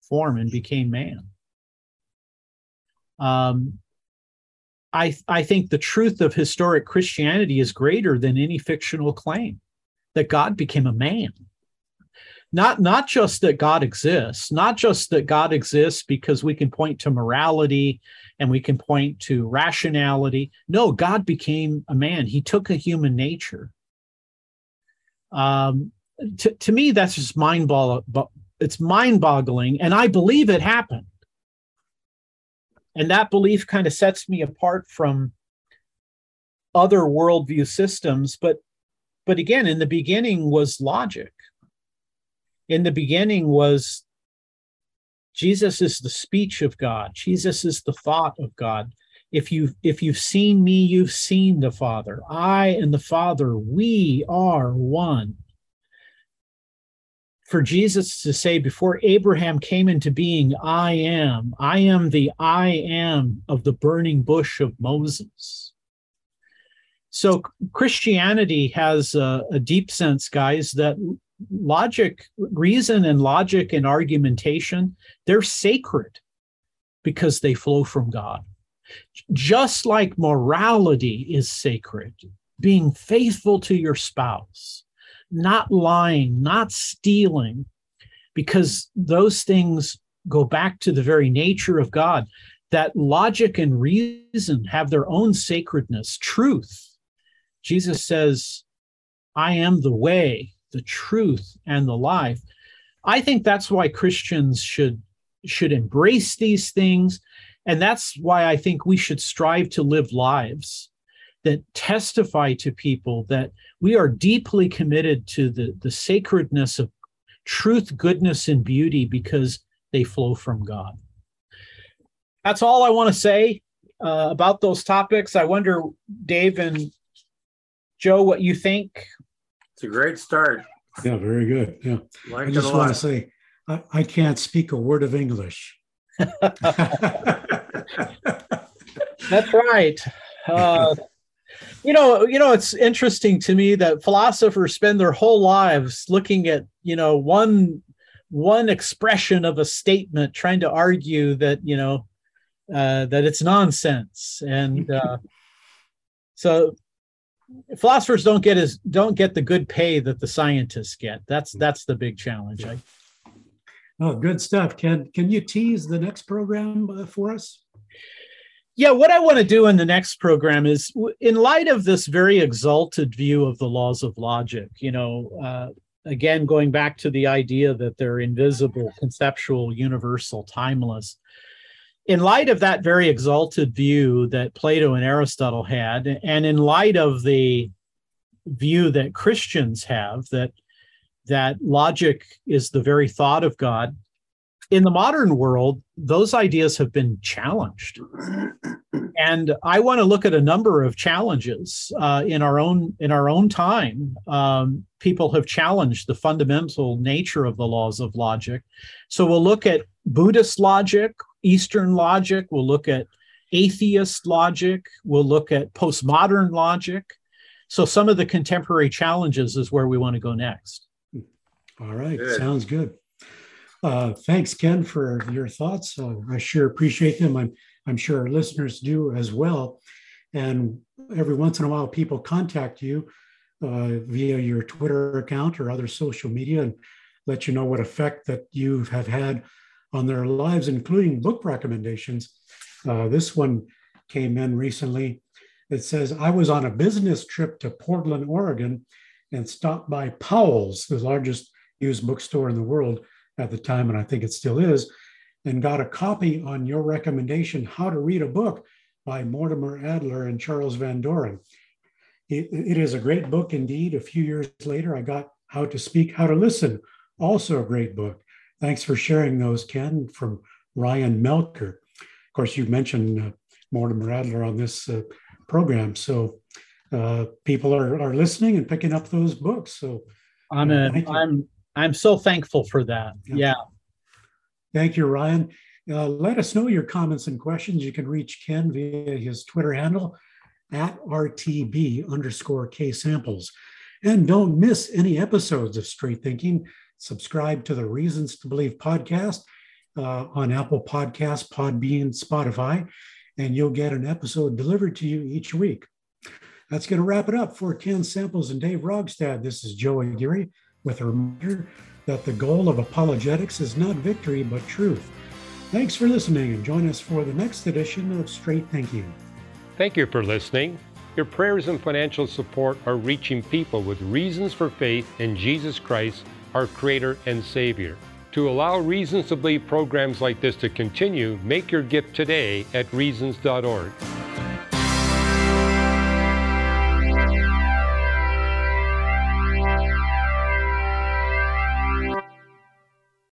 form and became man. Um, I, I think the truth of historic Christianity is greater than any fictional claim that God became a man. Not, not just that God exists, not just that God exists because we can point to morality and we can point to rationality. No, God became a man. He took a human nature. Um, to, to me, that's just mind ball. It's mind boggling, and I believe it happened and that belief kind of sets me apart from other worldview systems but but again in the beginning was logic. In the beginning was jesus is the speech of god. Jesus is the thought of god. If you if you've seen me you've seen the father. I and the father we are one for Jesus to say, before Abraham came into being, I am, I am the I am of the burning bush of Moses. So Christianity has a, a deep sense, guys, that logic, reason, and logic and argumentation, they're sacred because they flow from God. Just like morality is sacred, being faithful to your spouse, not lying, not stealing, because those things go back to the very nature of God. That logic and reason have their own sacredness, truth. Jesus says, I am the way, the truth, and the life. I think that's why Christians should should embrace these things and that's why I think we should strive to live lives that testify to people that we are deeply committed to the, the sacredness of truth, goodness, and beauty because they flow from God. That's all I want to say uh, about those topics. I wonder, Dave and Joe, what you think. It's a great start. Yeah, very good. Yeah. Like I just want to say, I, I can't speak a word of English. That's right. Uh, you know you know it's interesting to me that philosophers spend their whole lives looking at you know one one expression of a statement trying to argue that you know uh, that it's nonsense. And uh, so philosophers don't get as don't get the good pay that the scientists get. That's that's the big challenge I, oh good stuff can can you tease the next program uh, for us yeah, what I want to do in the next program is, in light of this very exalted view of the laws of logic, you know, uh, again, going back to the idea that they're invisible, conceptual, universal, timeless. In light of that very exalted view that Plato and Aristotle had, and in light of the view that Christians have that that logic is the very thought of God, in the modern world, those ideas have been challenged. And I want to look at a number of challenges uh, in our own in our own time. Um, people have challenged the fundamental nature of the laws of logic. So we'll look at Buddhist logic, Eastern logic. We'll look at atheist logic. We'll look at postmodern logic. So some of the contemporary challenges is where we want to go next. All right, good. sounds good. Uh, thanks, Ken, for your thoughts. Uh, I sure appreciate them. I'm, I'm sure our listeners do as well. And every once in a while, people contact you uh, via your Twitter account or other social media and let you know what effect that you have had on their lives, including book recommendations. Uh, this one came in recently. It says, I was on a business trip to Portland, Oregon, and stopped by Powell's, the largest used bookstore in the world at the time, and I think it still is, and got a copy on your recommendation, How to Read a Book by Mortimer Adler and Charles Van Doren. it, it is a great book indeed. A few years later, I got How to Speak, How to Listen, also a great book. Thanks for sharing those, Ken, from Ryan Melker. Of course, you mentioned uh, Mortimer Adler on this uh, program. So uh, people are, are listening and picking up those books. So I'm a, I'm I'm so thankful for that. Yeah. yeah. Thank you, Ryan. Uh, let us know your comments and questions. You can reach Ken via his Twitter handle at RTB underscore K samples. And don't miss any episodes of Straight Thinking. Subscribe to the Reasons to Believe podcast uh, on Apple Podcasts, Podbean, Spotify, and you'll get an episode delivered to you each week. That's going to wrap it up for Ken Samples and Dave Rogstad. This is Joe Aguirre with a reminder that the goal of apologetics is not victory, but truth. Thanks for listening and join us for the next edition of Straight Thinking. Thank you for listening. Your prayers and financial support are reaching people with reasons for faith in Jesus Christ, our Creator and Savior. To allow Reasons to Believe programs like this to continue, make your gift today at reasons.org.